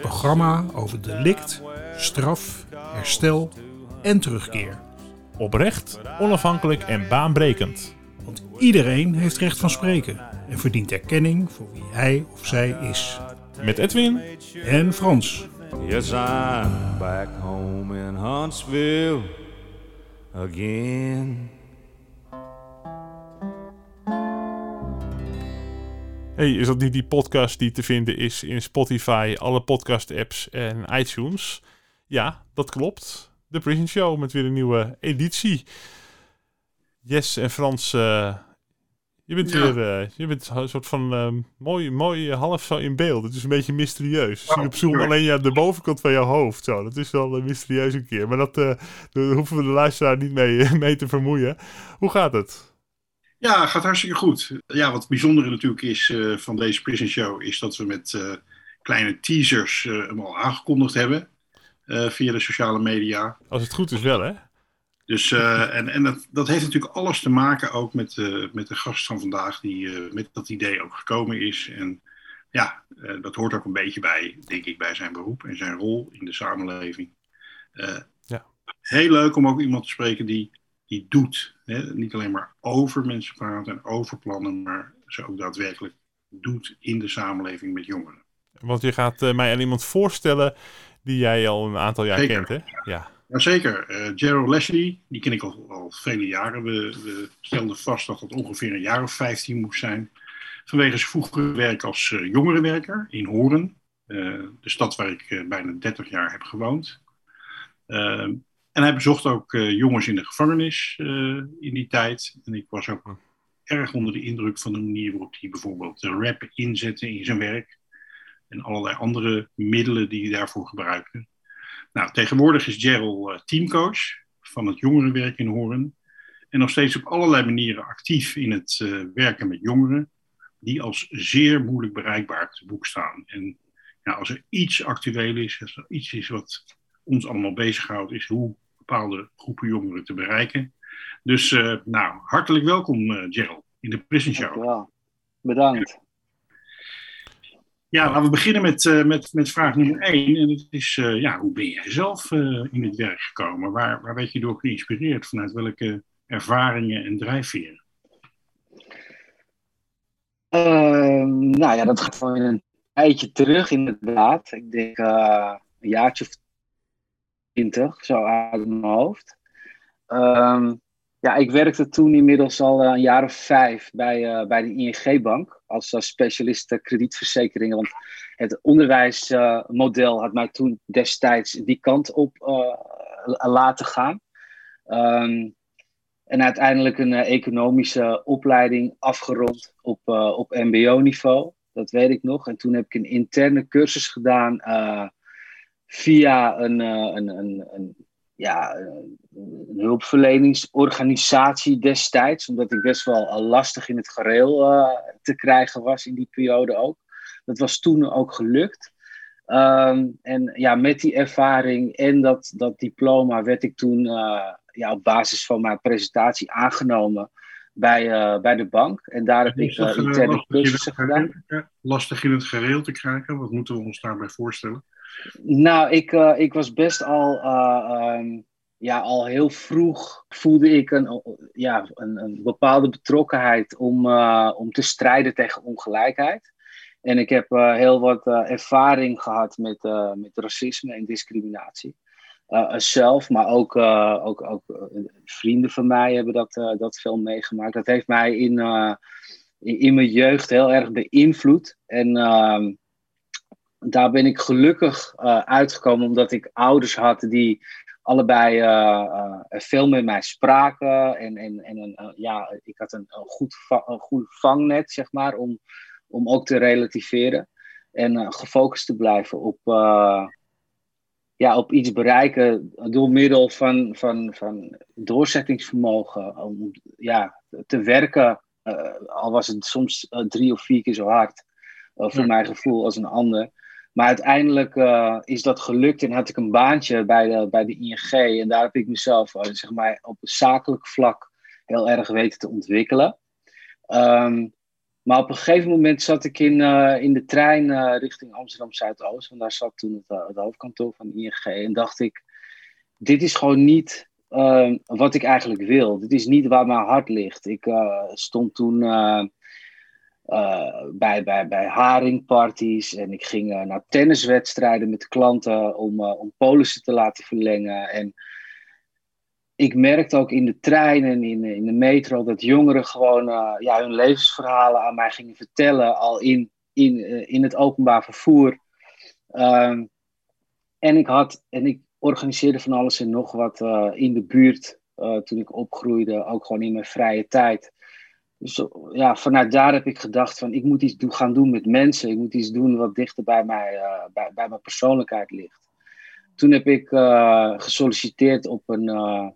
programma over delict, straf, herstel en terugkeer. Oprecht, onafhankelijk en baanbrekend. Want iedereen heeft recht van spreken en verdient erkenning voor wie hij of zij is. Met Edwin En Frans. Yes, I'm back home in Huntsville again. Hey, is dat niet die podcast die te vinden is in Spotify, alle podcast-apps en iTunes? Ja, dat klopt. De Prison Show met weer een nieuwe editie. Yes en Frans, eh, je bent Ja. weer, eh, je bent een soort van eh, mooi, mooi half zo in beeld. Het is een beetje mysterieus. Oh, op Zoom alleen ja, de bovenkant van jouw hoofd. Zo. Dat is wel een mysterieus een keer. Maar dat, daar hoeven we de luisteraar niet mee, mee te vermoeien. Hoe gaat het? Ja, gaat hartstikke goed. Ja, wat het bijzondere natuurlijk is eh, van deze Prison Show, is dat we met eh, kleine teasers eh, hem al aangekondigd hebben via de sociale media. Als het goed is wel, hè? Dus, en en dat, dat heeft natuurlijk alles te maken ook met, met de gast van vandaag, die met dat idee ook gekomen is. En ja, dat hoort ook een beetje bij, denk ik, bij zijn beroep en zijn rol in de samenleving. Ja. Heel leuk om ook iemand te spreken die, die doet. Hè? Niet alleen maar over mensen praten en over plannen, maar ze ook daadwerkelijk doet in de samenleving met jongeren. Want je gaat eh, mij aan iemand voorstellen die jij al een aantal jaar Zeker. kent, hè? Ja. Jazeker, eh Gerald Leslie, die ken ik al, al vele jaren. We, we stelden vast dat het ongeveer een jaar of 15 moest zijn. Vanwege zijn vroegere werk als eh, jongerenwerker in Horen, de stad waar ik bijna 30 jaar heb gewoond. En hij bezocht ook eh, jongens in de gevangenis eh, in die tijd. En ik was ook erg onder de indruk van de manier waarop hij bijvoorbeeld de rap inzette in zijn werk. En allerlei andere middelen die hij daarvoor gebruikte. Nou, tegenwoordig is Gerald eh, teamcoach van het jongerenwerk in Horen. En nog steeds op allerlei manieren actief in het werken met jongeren. Die als zeer moeilijk bereikbaar te boek staan. En ja, als er iets actueel is, als er iets is wat ons allemaal bezighoudt, is hoe bepaalde groepen jongeren te bereiken. Dus eh, nou, hartelijk welkom eh, Gerald in de Prison Show. Bedankt. Ja, laten we beginnen met, eh, met, met vraag nummer één. En dat is, ja, hoe ben jij zelf in het werk gekomen? Waar, waar werd je door geïnspireerd? Vanuit welke ervaringen en drijfveren? Ehm, nou ja, dat gaat gewoon een tijdje terug inderdaad. Ik denk een jaartje of twintig, zo uit mijn hoofd. Ehm, ja, ik werkte toen inmiddels al eh, een jaar of vijf bij, eh, bij de ING-bank als eh, specialist kredietverzekeringen. Want het onderwijsmodel had mij toen destijds die kant op laten gaan. Ehm, en uiteindelijk een economische opleiding afgerond op, op MBO-niveau. Dat weet ik nog. En toen heb ik een interne cursus gedaan via een, eh, een, een, een, ja, een hulpverleningsorganisatie destijds. Omdat ik best wel eh, lastig in het gareel eh, te krijgen was in die periode ook. Dat was toen ook gelukt. Ehm, en ja, met die ervaring en dat, dat diploma werd ik toen ja, op basis van mijn presentatie aangenomen bij, bij de bank. En daar heb ik interne cursussen gedaan. gereel, lastig in het gereel te krijgen? Wat moeten we ons daarbij voorstellen? Nou, ik, eh, ik was best al, eh, ehm, ja, al heel vroeg voelde ik een, ja, een, een bepaalde betrokkenheid om, eh, om te strijden tegen ongelijkheid. En ik heb heel wat ervaring gehad met, met racisme en discriminatie. Zelf, maar ook, ook, ook vrienden van mij hebben dat, dat veel meegemaakt. Dat heeft mij in, in, in mijn jeugd heel erg beïnvloed. En ehm, daar ben ik gelukkig eh, uitgekomen omdat ik ouders had die allebei eh, eh, veel met mij spraken. En, en, en een, ja, ik had een, een, goed een goed vangnet, zeg maar, om, om ook te relativeren. En gefocust te blijven op, ja, op iets bereiken door middel van, van, van doorzettingsvermogen. Om ja, te werken, al was het soms drie of vier keer zo hard, voor mijn gevoel, als een ander. Maar uiteindelijk uh, is dat gelukt en had ik een baantje bij de, bij de ING. En daar heb ik mezelf uh, zeg maar, op zakelijk vlak heel erg weten te ontwikkelen. Um, maar op een gegeven moment zat ik in, uh, in de trein richting Amsterdam Zuidoost. Want daar zat toen het, het, hoofdkantoor van ING. En dacht ik, dit is gewoon niet ehm, wat ik eigenlijk wil. Dit is niet waar mijn hart ligt. Ik stond toen bij, bij, bij haringparties. En ik ging uh, naar tenniswedstrijden met klanten om, uh, om polissen te laten verlengen. En ik merkte ook in de trein en in, in de metro dat jongeren gewoon ja, hun levensverhalen aan mij gingen vertellen, al in, in, in het openbaar vervoer. Ehm, en ik had, en ik organiseerde van alles en nog wat in de buurt toen ik opgroeide, ook gewoon in mijn vrije tijd. Dus ja, vanuit daar heb ik gedacht van ik moet iets doen, gaan doen met mensen. Ik moet iets doen wat dichter bij, mij, uh, bij, bij mijn persoonlijkheid ligt. Toen heb ik uh, gesolliciteerd op een, uh,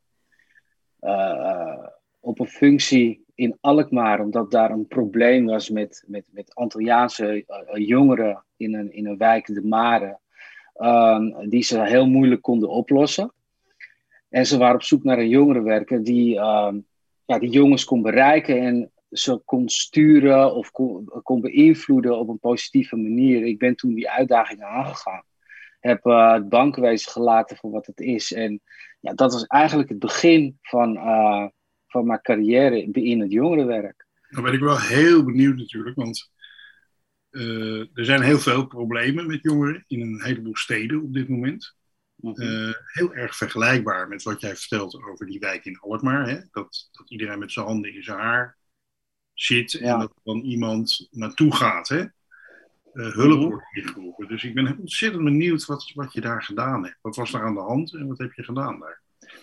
op een functie in Alkmaar, omdat daar een probleem was met, met, met Antilliaanse jongeren in een, in een wijk, de Mare, ehm, die ze heel moeilijk konden oplossen. En ze waren op zoek naar een jongerenwerker die, ehm, ja, die jongens kon bereiken en ze kon sturen of kon, kon beïnvloeden op een positieve manier. Ik ben toen die uitdaging aangegaan. Heb uh, het bankwezen gelaten voor wat het is. En ja, dat was eigenlijk het begin van, uh, van mijn carrière in het jongerenwerk. Dan ben ik wel heel benieuwd natuurlijk, want uh, er zijn heel veel problemen met jongeren in een heleboel steden op dit moment. Uh, heel erg vergelijkbaar met wat jij vertelt over die wijk in Alkmaar. Hè? Dat, dat iedereen met zijn handen in zijn haar zit en dat dan iemand naartoe gaat. Hè? Uh, hulp mhm. wordt ingeroepen. Dus ik ben ontzettend benieuwd wat, wat je daar gedaan hebt. Wat was daar aan de hand en wat heb je gedaan daar?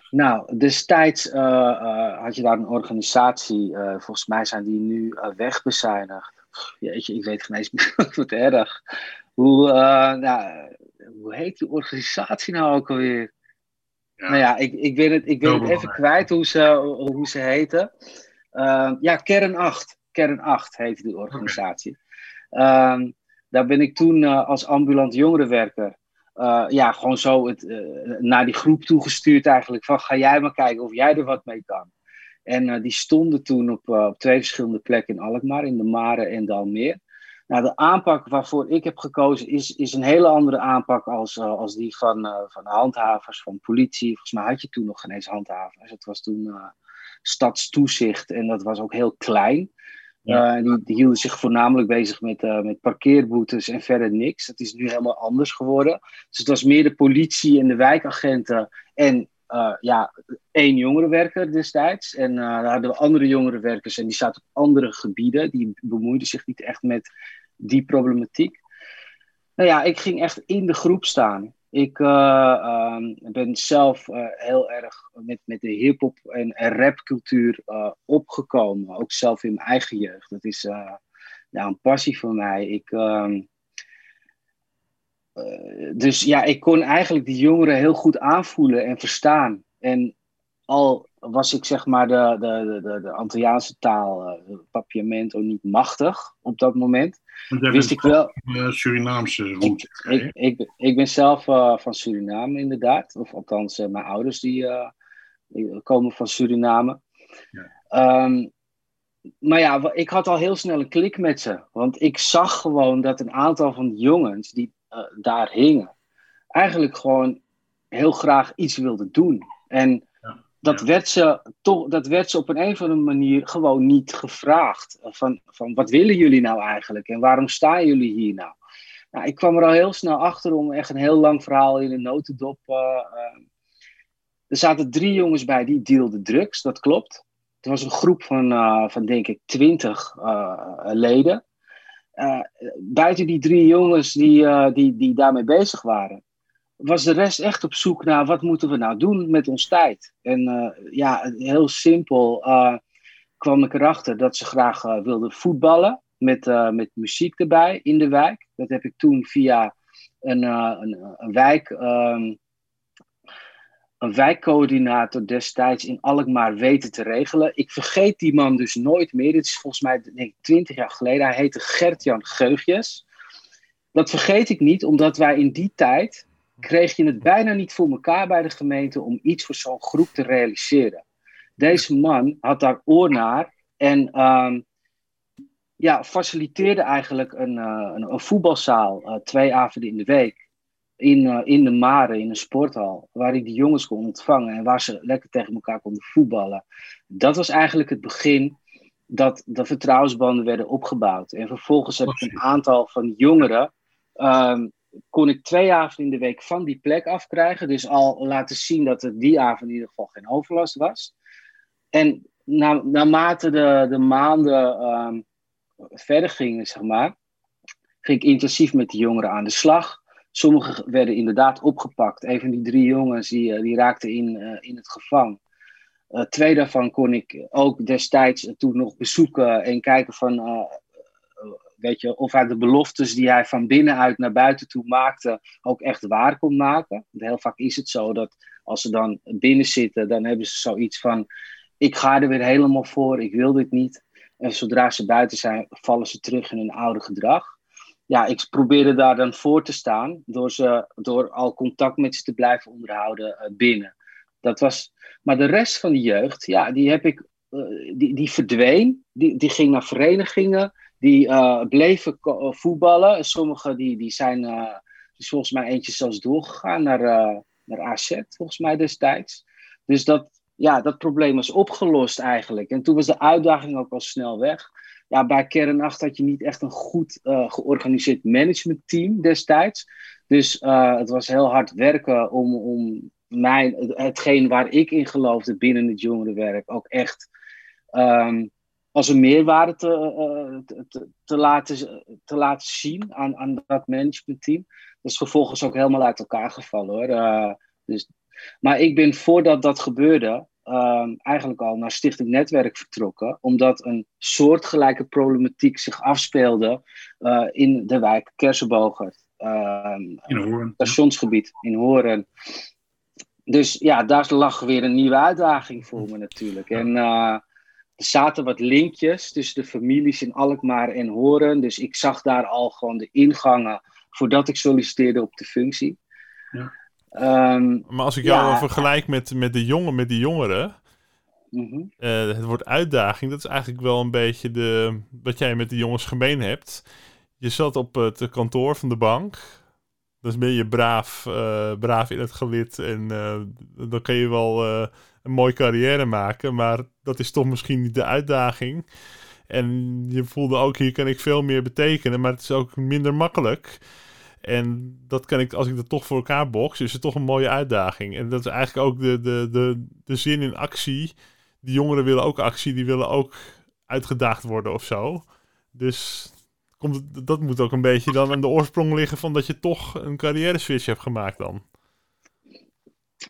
Nou, destijds uh, uh, had je daar een organisatie, volgens mij zijn die nu wegbezuinigd. Jeetje, ik weet geen eens wat erg. Hoe, nou, hoe heet die organisatie nou ook alweer? Ja. Nou ja, ik, ik ben het, ik ben het even kwijt hoe ze, hoe ze heten. Uh, ja, Kern 8. Kern 8 heet die organisatie. Okay. Uh, daar ben ik toen uh, als ambulant jongerenwerker uh, ja, gewoon zo het, uh, naar die groep toegestuurd eigenlijk. Van ga jij maar kijken of jij er wat mee kan. En die stonden toen op, op twee verschillende plekken in Alkmaar, in de Mare en Dalmeer. Nou, de aanpak waarvoor ik heb gekozen is, is een hele andere aanpak als, als die van, van handhavers, van politie. Volgens mij had je toen nog geen eens handhavers. Het was toen stadstoezicht en dat was ook heel klein. Ja. Uh, die, die, hielden zich voornamelijk bezig met, uh, met parkeerboetes en verder niks. Dat is nu helemaal anders geworden. Dus het was meer de politie en de wijkagenten en uh, ja, één jongerenwerker destijds. En daar hadden we andere jongerenwerkers en die zaten op andere gebieden. Die bemoeiden zich niet echt met die problematiek. Nou ja, ik ging echt in de groep staan. Ik uh, ben zelf uh, heel erg met, met de hip-hop en, rapcultuur uh, opgekomen. Ook zelf in mijn eigen jeugd. Dat is ja, een passie voor mij. Ik, ehm, dus ja, ik kon eigenlijk die jongeren heel goed aanvoelen en verstaan. En al was ik zeg maar de, de, de, de Antilliaanse taal, uh, papiamento, niet machtig op dat moment. Wist ik wel. Surinaamse roots. Ik, ik, ik, ik, ben zelf uh, van Suriname inderdaad. Of althans, uh, mijn ouders die, die, komen van Suriname. Ja. Um, maar ja, ik had al heel snel een klik met ze. Want ik zag gewoon dat een aantal van de jongens die daar hingen, eigenlijk gewoon heel graag iets wilden doen. En dat, werd ze toch, dat werd ze op een, een of andere manier gewoon niet gevraagd. Van, van wat willen jullie nou eigenlijk en waarom staan jullie hier nou? nou ik kwam er al heel snel achter om echt een heel lang verhaal in een notendop. Uh, uh, er zaten drie jongens bij die dealden drugs, dat klopt. Het was een groep van, uh, van denk ik, twintig leden. buiten die drie jongens die, die, die daarmee bezig waren, was de rest echt op zoek naar wat moeten we nou doen met ons tijd. En uh, ja, heel simpel uh, kwam ik erachter dat ze graag uh, wilden voetballen. met, met muziek erbij in de wijk. Dat heb ik toen via een, een, een, wijk, um, een wijkcoördinator destijds in Alkmaar weten te regelen. Ik vergeet die man dus nooit meer. Dit is volgens mij denk ik, 20 jaar geleden. Hij heette Gert-Jan Geugjes. Dat vergeet ik niet, omdat wij in die tijd kreeg je het bijna niet voor elkaar bij de gemeente om iets voor zo'n groep te realiseren. Deze man had daar oor naar en um, ja, faciliteerde eigenlijk een, uh, een, een, voetbalzaal uh, twee avonden in de week. In, uh, in de Mare, in een sporthal, waar ik die jongens kon ontvangen en waar ze lekker tegen elkaar konden voetballen. Dat was eigenlijk het begin dat de vertrouwensbanden werden opgebouwd. En vervolgens heb ik een aantal van jongeren um, kon ik twee avonden in de week van die plek afkrijgen. Dus al laten zien dat er die avond in ieder geval geen overlast was. En na, naarmate de, de maanden um, verder gingen, zeg maar, ging ik intensief met die jongeren aan de slag. Sommigen werden inderdaad opgepakt. Een van die drie jongens die, die raakten in, uh, in het gevangen. Uh, twee daarvan kon ik ook destijds toen nog bezoeken en kijken van weet je, of hij de beloftes die hij van binnenuit naar buiten toe maakte, ook echt waar kon maken. Want heel vaak is het zo dat als ze dan binnen zitten, dan hebben ze zoiets van: ik ga er weer helemaal voor, ik wil dit niet. En zodra ze buiten zijn, vallen ze terug in hun oude gedrag. Ja, ik probeerde daar dan voor te staan door, ze, door al contact met ze te blijven onderhouden uh, binnen. Dat was, maar de rest van de jeugd, ja, die heb ik, uh, die, die verdween. Die, die ging naar verenigingen die uh, bleven voetballen. Sommigen die, die zijn, is volgens mij eentje zelfs doorgegaan naar, naar AZ, volgens mij destijds. Dus dat, ja, dat probleem was opgelost eigenlijk. En toen was de uitdaging ook al snel weg. Ja, bij Kern 8 had je niet echt een goed georganiseerd managementteam destijds. Dus het was heel hard werken om, om mijn, hetgeen waar ik in geloofde binnen het jongerenwerk ook echt... Um, als een meerwaarde te, te, te, laten, te laten zien aan, aan dat managementteam. Dat is vervolgens ook helemaal uit elkaar gevallen hoor. Uh, dus, maar ik ben voordat dat gebeurde, uh, eigenlijk al naar Stichting Netwerk vertrokken, omdat een soortgelijke problematiek zich afspeelde uh, in de wijk Kersenbogert. in Hoorn. Stationsgebied in Hoorn. Dus ja, daar lag weer een nieuwe uitdaging voor me natuurlijk. En zaten wat linkjes tussen de families in Alkmaar en Horen. Dus ik zag daar al gewoon de ingangen voordat ik solliciteerde op de functie. Ja. Um, maar als ik jou ja, vergelijk met, met, de jongen, met de jongeren. Mm -hmm. uh, het woord uitdaging, dat is eigenlijk wel een beetje de, wat jij met de jongens gemeen hebt. Je zat op het kantoor van de bank. Dus ben je braaf, uh, braaf in het gelid. En uh, dan kun je wel een mooie carrière maken. Maar dat is toch misschien niet de uitdaging. En je voelde ook, hier kan ik veel meer betekenen, maar het is ook minder makkelijk. En dat kan ik, als ik dat toch voor elkaar box, is het toch een mooie uitdaging. En dat is eigenlijk ook de, de, de, de zin in actie. Die jongeren willen ook actie, die willen ook uitgedaagd worden of zo. Dus komt, dat moet ook een beetje dan aan de oorsprong liggen van dat je toch een carrière switch hebt gemaakt dan.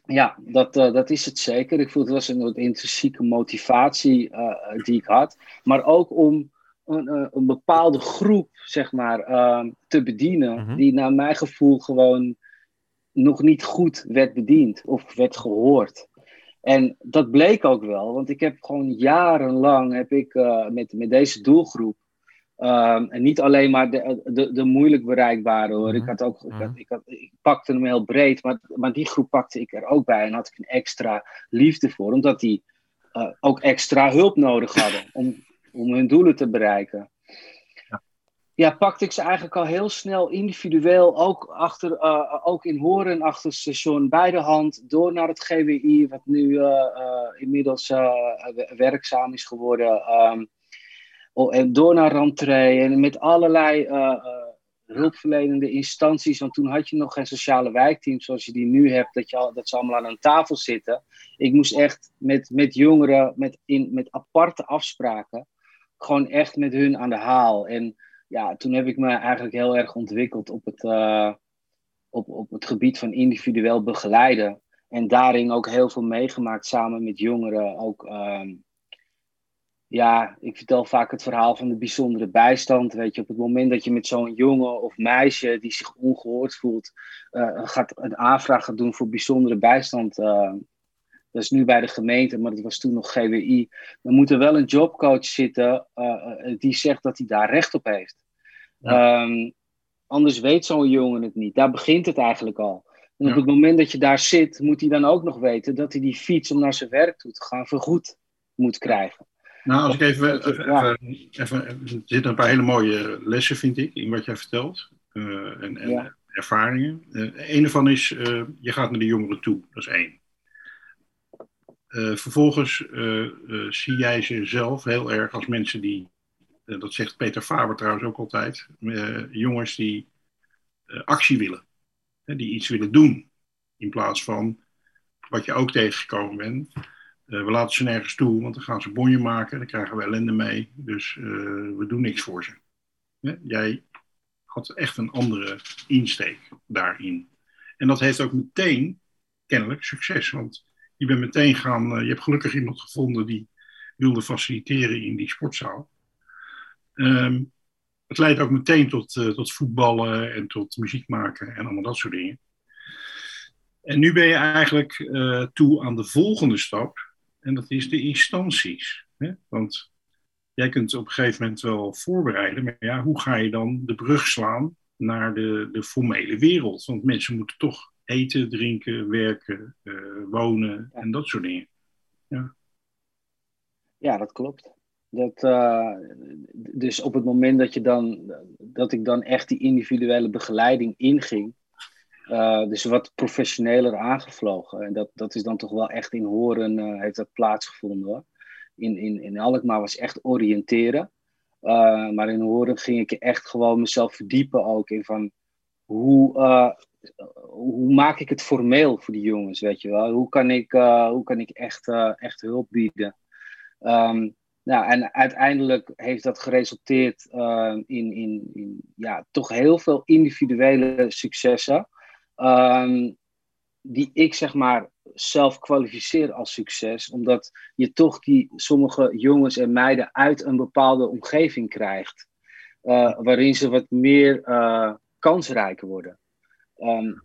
Ja, dat, uh, dat is het zeker. Ik voel het was een intrinsieke motivatie uh, die ik had. Maar ook om een, een bepaalde groep, zeg maar, uh, te bedienen. Mm -hmm. Die naar mijn gevoel gewoon nog niet goed werd bediend of werd gehoord. En dat bleek ook wel, want ik heb gewoon jarenlang heb ik, met, met deze doelgroep Um, en niet alleen maar de, de, de moeilijk bereikbare hoor. Ik, had ook, ik, had, ik, had, ik, pakte hem heel breed, maar, maar die groep pakte ik er ook bij en had ik een extra liefde voor, omdat die uh, ook extra hulp nodig hadden om, om hun doelen te bereiken. Ja. ja, pakte ik ze eigenlijk al heel snel individueel, ook, achter, uh, ook in Horen achter het station, bij de hand, door naar het GWI, wat nu uh, inmiddels werkzaam is geworden. Um, en door naar Rantree en met allerlei uh, uh, hulpverlenende instanties. Want toen had je nog geen sociale wijkteams zoals je die nu hebt, dat, je al, dat ze allemaal aan een tafel zitten. Ik moest echt met, met jongeren, met, in, met aparte afspraken, gewoon echt met hun aan de haal. En ja, toen heb ik me eigenlijk heel erg ontwikkeld op het, uh, op, op het gebied van individueel begeleiden. En daarin ook heel veel meegemaakt samen met jongeren. Ook ja, ik vertel vaak het verhaal van de bijzondere bijstand. Weet je, op het moment dat je met zo'n jongen of meisje die zich ongehoord voelt, uh, gaat een aanvraag gaat doen voor bijzondere bijstand. Uh, dat is nu bij de gemeente, maar dat was toen nog GWI. Dan moet er wel een jobcoach zitten uh, die zegt dat hij daar recht op heeft. Ja. Um, anders weet zo'n jongen het niet. Daar begint het eigenlijk al. En op het moment dat je daar zit, moet hij dan ook nog weten dat hij die fiets om naar zijn werk toe te gaan vergoed moet krijgen. Nou, als ik even, even, even, er zitten een paar hele mooie lessen, vind ik, in wat jij vertelt. Uh, en, en ervaringen. Uh, een ervan is, uh, je gaat naar de jongeren toe. Dat is één. vervolgens zie jij ze zelf heel erg als mensen die, dat zegt Peter Faber trouwens ook altijd, jongens die actie willen. die iets willen doen. In plaats van wat je ook tegengekomen bent we laten ze nergens toe, want dan gaan ze bonje maken, dan krijgen we ellende mee. Dus uh, we doen niks voor ze. Jij had echt een andere insteek daarin. En dat heeft ook meteen kennelijk succes. Want je bent meteen gaan, uh, je hebt gelukkig iemand gevonden die wilde faciliteren in die sportzaal. Um, het leidt ook meteen tot, tot voetballen en tot muziek maken en allemaal dat soort dingen. En nu ben je eigenlijk toe aan de volgende stap. En dat is de instanties. Hè? Want jij kunt op een gegeven moment wel voorbereiden, maar ja, hoe ga je dan de brug slaan naar de, de formele wereld? Want mensen moeten toch eten, drinken, werken, uh, wonen en dat soort dingen. Ja, ja dat klopt. Dat, uh, dus op het moment dat, je dan, dat ik dan echt die individuele begeleiding inging, uh, dus wat professioneler aangevlogen. En dat, dat is dan toch wel echt in Horen uh, heeft dat plaatsgevonden. In, in, in Alkmaar was echt oriënteren. Uh, maar in Horen ging ik echt gewoon mezelf verdiepen ook in van hoe, hoe maak ik het formeel voor die jongens, weet je wel? Hoe kan ik, hoe kan ik echt, echt hulp bieden? Nou, en uiteindelijk heeft dat geresulteerd in, in, in ja, toch heel veel individuele successen. Um, die ik zeg maar zelf kwalificeer als succes, omdat je toch die sommige jongens en meiden uit een bepaalde omgeving krijgt, uh, waarin ze wat meer uh, kansrijker worden. Um,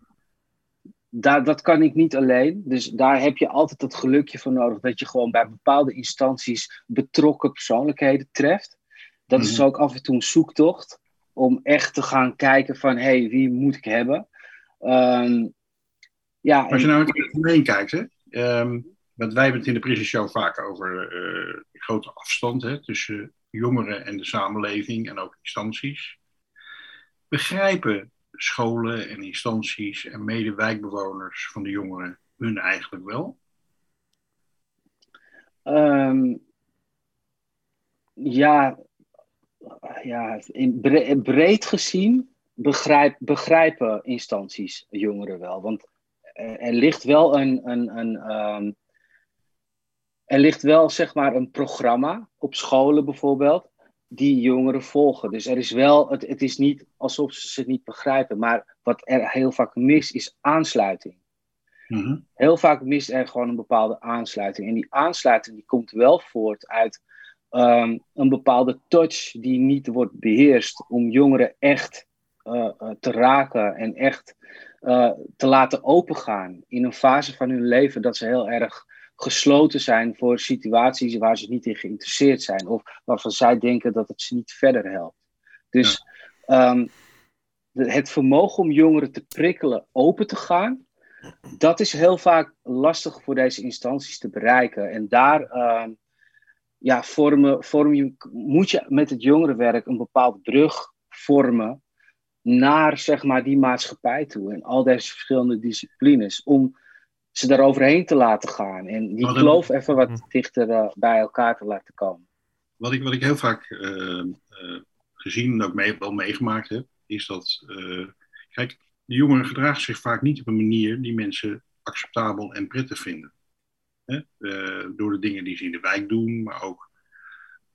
daar, dat kan ik niet alleen. Dus daar heb je altijd het gelukje voor nodig dat je gewoon bij bepaalde instanties betrokken persoonlijkheden treft. Dat is mhm. ook af en toe een zoektocht om echt te gaan kijken van hé, hey, wie moet ik hebben? Um, ja, Als je nou in het algemeen kijkt, hè, um, want wij hebben het in de Prison Show vaak over uh, grote afstand hè, tussen jongeren en de samenleving en ook instanties. Begrijpen scholen en instanties en medewijkbewoners van de jongeren hun eigenlijk wel? Um, ja, ja in breed gezien begrijp, begrijpen instanties jongeren wel. Want er ligt wel een, een, een um, er ligt wel zeg maar een programma op scholen bijvoorbeeld die jongeren volgen. Dus er is wel, het, het is niet alsof ze het niet begrijpen, maar wat er heel vaak mis is aansluiting. Mm Heel vaak mist er gewoon een bepaalde aansluiting. En die aansluiting die komt wel voort uit um, een bepaalde touch die niet wordt beheerst om jongeren echt te raken en echt uh, te laten opengaan in een fase van hun leven dat ze heel erg gesloten zijn voor situaties waar ze niet in geïnteresseerd zijn of waarvan zij denken dat het ze niet verder helpt. Dus ja. um, de, het vermogen om jongeren te prikkelen open te gaan, dat is heel vaak lastig voor deze instanties te bereiken. En daar uh, ja, vormen, vorm je, moet je met het jongerenwerk een bepaalde brug vormen naar zeg maar, die maatschappij toe. En al deze verschillende disciplines. Om ze daar overheen te laten gaan. En die geloof even wat hm. dichter uh, bij elkaar te laten komen. Wat ik, wat ik heel vaak uh, uh, gezien en ook mee, wel meegemaakt heb. Is dat, kijk, de jongeren gedragen zich vaak niet op een manier die mensen acceptabel en prettig vinden. Hè? door de dingen die ze in de wijk doen, maar ook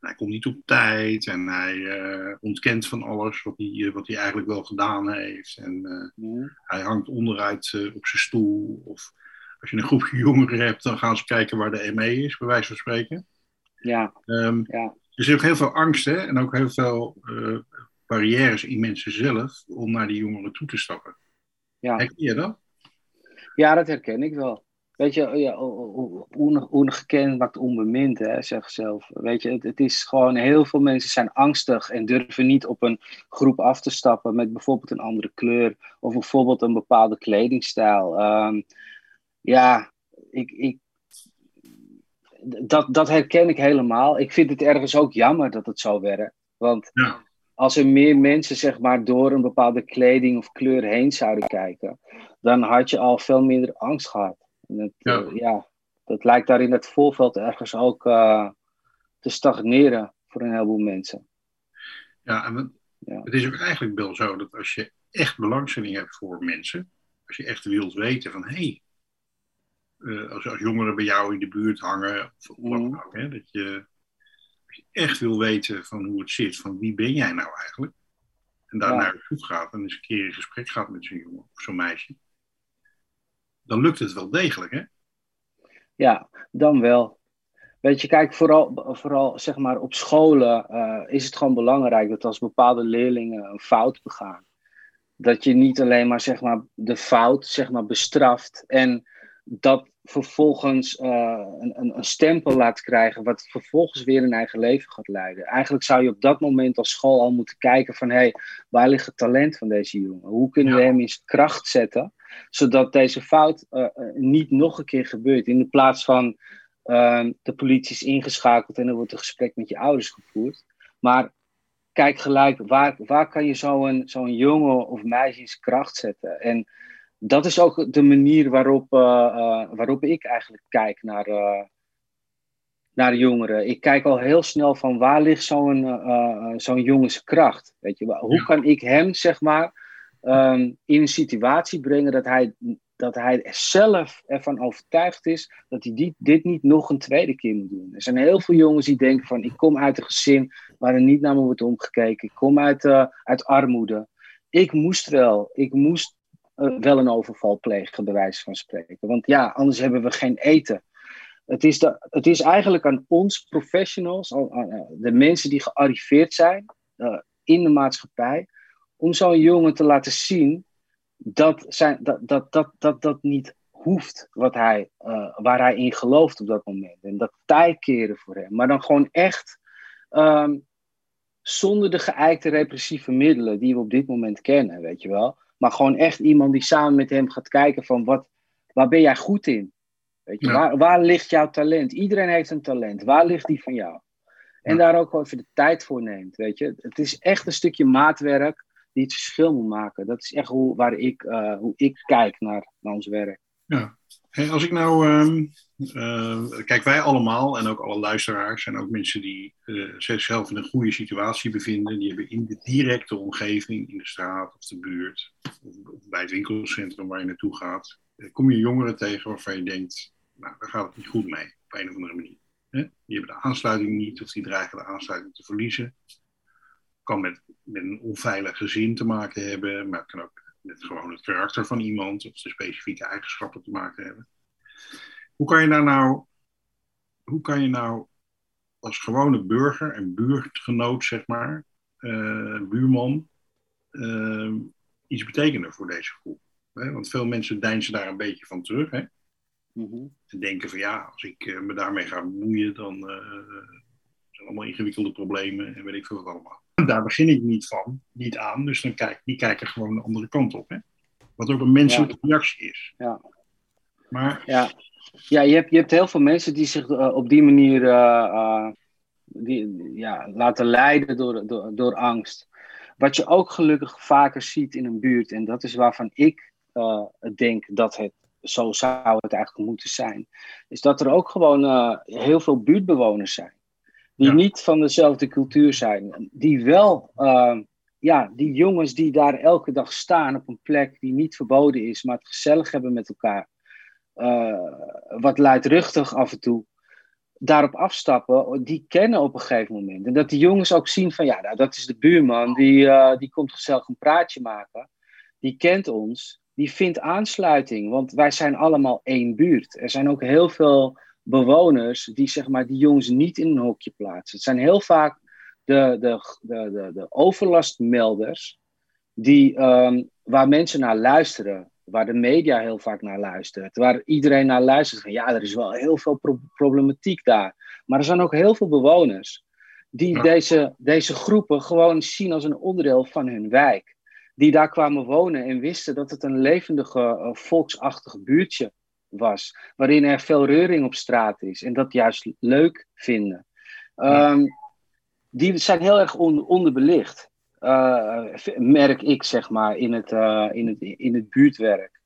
hij komt niet op tijd en hij uh, ontkent van alles wat hij, eh, wat hij eigenlijk wel gedaan heeft. En uh, hij hangt onderuit op zijn stoel. Of als je een groepje jongeren hebt, dan gaan ze kijken waar de ME is, bij wijze van spreken. Ja, Ehm, ja. er is ook heel veel angst hè? en ook heel veel eh, barrières in mensen zelf om naar die jongeren toe te stappen. Ja. Herken je dat? Ja, dat herken ik wel. Weet je, ja, o- o- on- ongekend maakt onbemind, hè, zeg zelf. Weet je, het, het is gewoon, heel veel mensen zijn angstig en durven niet op een groep af te stappen met bijvoorbeeld een andere kleur of bijvoorbeeld een bepaalde kledingstijl. Ehm, ja, ik, ik, dat, dat herken ik helemaal. Ik vind het ergens ook jammer dat het zo werkt. Want Ja. als er meer mensen zeg maar, door een bepaalde kleding of kleur heen zouden kijken, dan had je al veel minder angst gehad. En het, Ja. ja. ja, dat lijkt daar in het voorveld ergens ook eh, te stagneren voor een heleboel mensen. Ja, en het, Ja. het is ook eigenlijk wel zo dat als je echt belangstelling hebt voor mensen, als je echt wilt weten van hé, hey, eh, als, als jongeren bij jou in de buurt hangen, of wat dan Mhm. ook, hè, dat je, als je echt wil weten van hoe het zit, van wie ben jij nou eigenlijk, en daar Ja. naar op zoek gaat en eens een keer in gesprek gaat met zo'n jongen of zo'n meisje, dan lukt het wel degelijk, hè? Ja, dan wel. Weet je, kijk, vooral, vooral zeg maar op scholen eh, is het gewoon belangrijk dat als bepaalde leerlingen een fout begaan, dat je niet alleen maar zeg maar de fout zeg maar bestraft en dat vervolgens eh, een, een, een stempel laat krijgen, wat vervolgens weer een eigen leven gaat leiden. Eigenlijk zou je op dat moment als school al moeten kijken van, hé, hey, waar ligt het talent van deze jongen? Hoe kunnen we hem in zijn kracht zetten, zodat deze fout eh, eh, niet nog een keer gebeurt, in de plaats van ehm, de politie is ingeschakeld en er wordt een gesprek met je ouders gevoerd. Maar kijk gelijk, waar, waar kan je zo'n zo'n jongen of meisje in kracht zetten? En dat is ook de manier waarop, eh, waarop ik eigenlijk kijk naar, naar jongeren. Ik kijk al heel snel van waar ligt zo'n zo'n jongens kracht? Weet je, hoe kan ik hem, zeg maar, ehm, in een situatie brengen dat hij, dat hij zelf ervan overtuigd is dat hij dit niet nog een tweede keer moet doen. Er zijn heel veel jongens die denken van ik kom uit een gezin waar er niet naar me wordt omgekeken. Ik kom uit, eh, uit armoede. Ik moest wel. Ik moest eh, wel een overval plegen, bij wijze van spreken. Want ja, anders hebben we geen eten. Het is, de, het is eigenlijk aan ons professionals, eh, de mensen die gearriveerd zijn in de maatschappij, om zo'n jongen te laten zien dat zijn, dat, dat, dat, dat, dat niet hoeft wat hij, eh, waar hij in gelooft op dat moment. En dat tij keren voor hem. Maar dan gewoon echt ehm, zonder de geëikte repressieve middelen die we op dit moment kennen, weet je wel. Maar gewoon echt iemand die samen met hem gaat kijken van wat, waar ben jij goed in? Weet je, Ja. waar, waar ligt jouw talent? Iedereen heeft een talent. Waar ligt die van jou? En Ja. daar ook gewoon even de tijd voor neemt, weet je. Het is echt een stukje maatwerk die het verschil moet maken. Dat is echt hoe, waar ik, eh, hoe ik kijk naar, naar ons werk. Ja. Als ik nou, ehm, eh, kijk, wij allemaal en ook alle luisteraars en ook mensen die eh, zichzelf in een goede situatie bevinden, die hebben in de directe omgeving, in de straat of de buurt, of, bij het winkelcentrum waar je naartoe gaat, kom je jongeren tegen waarvan je denkt, nou, daar gaat het niet goed mee, op een of andere manier. Die hebben de aansluiting niet of die dreigen de aansluiting te verliezen. Kan met, met een onveilig gezin te maken hebben, maar het kan ook met gewoon het karakter van iemand of de specifieke eigenschappen te maken hebben. Hoe kan je daar nou, hoe kan je nou als gewone burger en buurtgenoot, zeg maar, eh, buurman, eh, iets betekenen voor deze groep? Hè? Want veel mensen deinzen daar een beetje van terug. Hè? Ze denken van ja, als ik eh, me daarmee ga bemoeien, dan eh, zijn allemaal ingewikkelde problemen en weet ik veel wat allemaal. Daar begin ik niet van, niet aan, dus dan kijk, die kijken gewoon de andere kant op. Hè? Wat ook een menselijke reactie is. Ja. Maar Ja, ja je, hebt, je hebt heel veel mensen die zich eh, op die manier eh, eh, die, ja, laten leiden door, door, door angst. Wat je ook gelukkig vaker ziet in een buurt, en dat is waarvan ik denk dat het zo zou het eigenlijk moeten zijn, is dat er ook gewoon heel veel buurtbewoners zijn. Die Ja. niet van dezelfde cultuur zijn. Die wel, eh, ja, die jongens die daar elke dag staan op een plek die niet verboden is, maar het gezellig hebben met elkaar eh, wat luidruchtig af en toe, daarop afstappen, die kennen op een gegeven moment. En dat die jongens ook zien van, ja, nou, dat is de buurman, die, eh, die komt gezellig een praatje maken, die kent ons, die vindt aansluiting, want wij zijn allemaal één buurt. Er zijn ook heel veel bewoners die zeg maar die jongens niet in een hokje plaatsen. Het zijn heel vaak de, de, de, de, de overlastmelders die, ehm, waar mensen naar luisteren, waar de media heel vaak naar luistert, waar iedereen naar luistert. Van ja, er is wel heel veel problematiek daar. Maar er zijn ook heel veel bewoners die deze, deze groepen gewoon zien als een onderdeel van hun wijk. Die daar kwamen wonen en wisten dat het een levendige, uh, volksachtig buurtje was. Waarin er veel reuring op straat is en dat juist leuk vinden. Um, die zijn heel erg onderbelicht. Uh, merk ik, zeg maar, in het, uh, in, het, in het buurtwerk.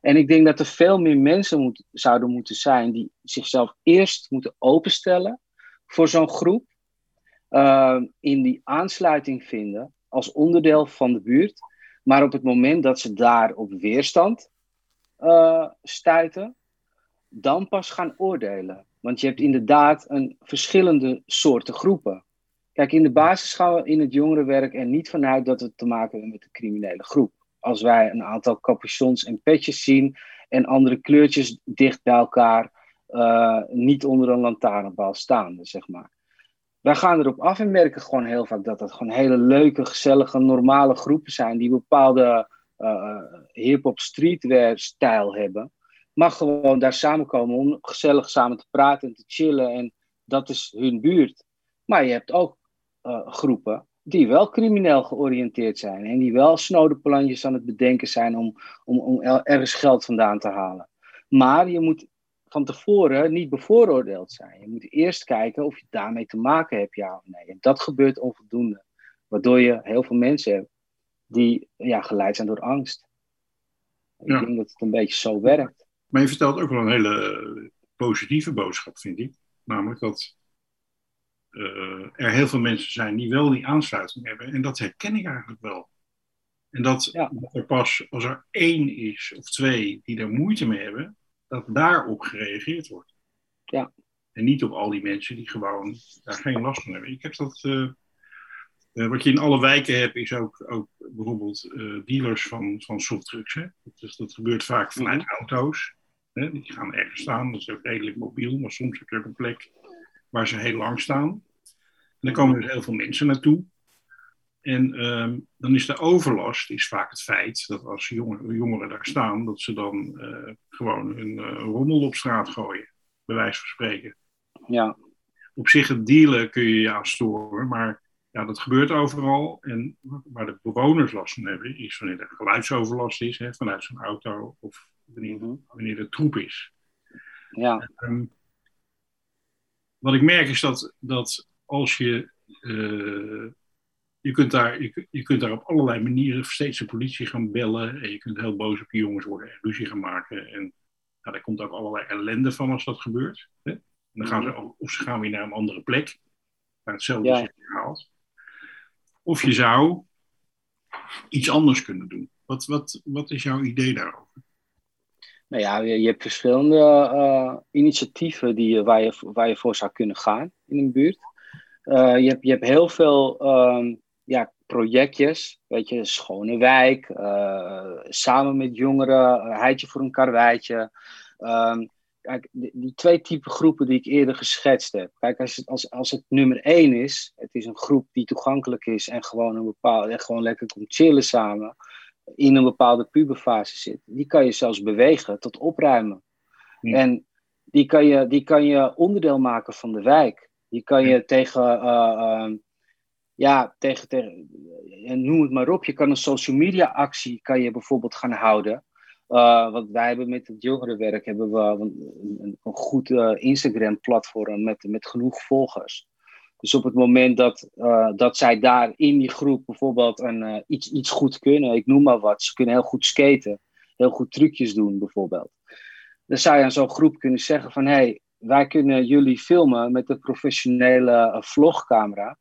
En ik denk dat er veel meer mensen zouden moeten zijn die zichzelf eerst moeten openstellen voor zo'n groep. Uh, in die aansluiting vinden als onderdeel van de buurt. Maar op het moment dat ze daar op weerstand stuiten, dan pas gaan oordelen. Want je hebt inderdaad een verschillende soorten groepen. Kijk, in de basis gaan we in het jongerenwerk er niet vanuit dat het te maken heeft met een criminele groep. Als wij een aantal capuchons en petjes zien en andere kleurtjes dicht bij elkaar, uh, niet onder een lantaarnpaal staan, zeg maar. Wij gaan erop af en merken gewoon heel vaak dat het gewoon hele leuke, gezellige, normale groepen zijn die bepaalde uh, hip-hop streetwear stijl hebben. Maar gewoon daar samenkomen om gezellig samen te praten en te chillen. En dat is hun buurt. Maar je hebt ook uh, groepen die wel crimineel georiënteerd zijn en die wel snode plantjes aan het bedenken zijn om, om, om ergens geld vandaan te halen. Maar je moet van tevoren niet bevooroordeeld zijn. Je moet eerst kijken of je daarmee te maken hebt, ja of nee. En dat gebeurt onvoldoende, waardoor je heel veel mensen hebt die ja, geleid zijn door angst. Ik denk dat het een beetje zo werkt. Maar je vertelt ook wel een hele positieve boodschap, vind ik. Namelijk dat uh, er heel veel mensen zijn die wel die aansluiting hebben. En dat herken ik eigenlijk wel. En dat, ja. er pas als er één is of twee die er moeite mee hebben, dat daarop gereageerd wordt. Ja. En niet op al die mensen die gewoon daar geen last van hebben. Ik heb dat. Uh, uh, wat je in alle wijken hebt, is ook, ook bijvoorbeeld dealers van, van softdrugs. Hè? Dus dat gebeurt vaak vanuit auto's. Hè? Die gaan ergens staan, dat is ook redelijk mobiel, maar soms heb je ook een plek waar ze heel lang staan. En dan komen er heel veel mensen naartoe. En um, dan is de overlast is vaak het feit dat als jongeren, jongeren daar staan, dat ze dan uh, gewoon een uh, rommel op straat gooien, bij wijze van spreken. Ja. Op zich het dealen kun je je aan storen, maar ja, dat gebeurt overal. En waar de bewoners last van hebben, is wanneer er geluidsoverlast is, hè, vanuit zo'n auto, of wanneer, wanneer er troep is. Ja. Um, wat ik merk is dat, dat als je. Uh, je, kunt daar, je, je, kunt daar op allerlei manieren steeds de politie gaan bellen. En je kunt heel boos op je jongens worden en ruzie gaan maken. En nou, daar komt ook allerlei ellende van als dat gebeurt. Hè? En dan gaan ze, of ze gaan weer naar een andere plek. Waar hetzelfde ja. is gehaald. Of je zou iets anders kunnen doen. Wat, wat, wat is jouw idee daarover? Nou ja, je, hebt verschillende uh, initiatieven die, waar, je, waar je voor zou kunnen gaan in een buurt. Uh, je, hebt, je hebt heel veel um, ja, projectjes, weet je, Schone Wijk, samen met jongeren, Heidje voor een karweitje. Um, kijk, die, die, twee type groepen die ik eerder geschetst heb. Kijk, als het, als, als het nummer één is, het is een groep die toegankelijk is en gewoon, een bepaalde, en gewoon lekker komt chillen samen in een bepaalde puberfase zit, die kan je zelfs bewegen tot opruimen. Ja. En die kan, je, die kan je onderdeel maken van de wijk. Die kan je ja. tegen, uh, uh, ja, tegen, tegen, noem het maar op, je kan een social media actie kan je bijvoorbeeld gaan houden. Uh, wij hebben met het jongerenwerk hebben we een, een, goed Instagram platform met, met genoeg volgers. Dus op het moment dat, uh, dat zij daar in die groep bijvoorbeeld een, iets, iets goed kunnen, ik noem maar wat, ze kunnen heel goed skaten, heel goed trucjes doen bijvoorbeeld. Dan zou je aan zo'n groep kunnen zeggen van hé, hey, wij kunnen jullie filmen met een professionele vlogcamera.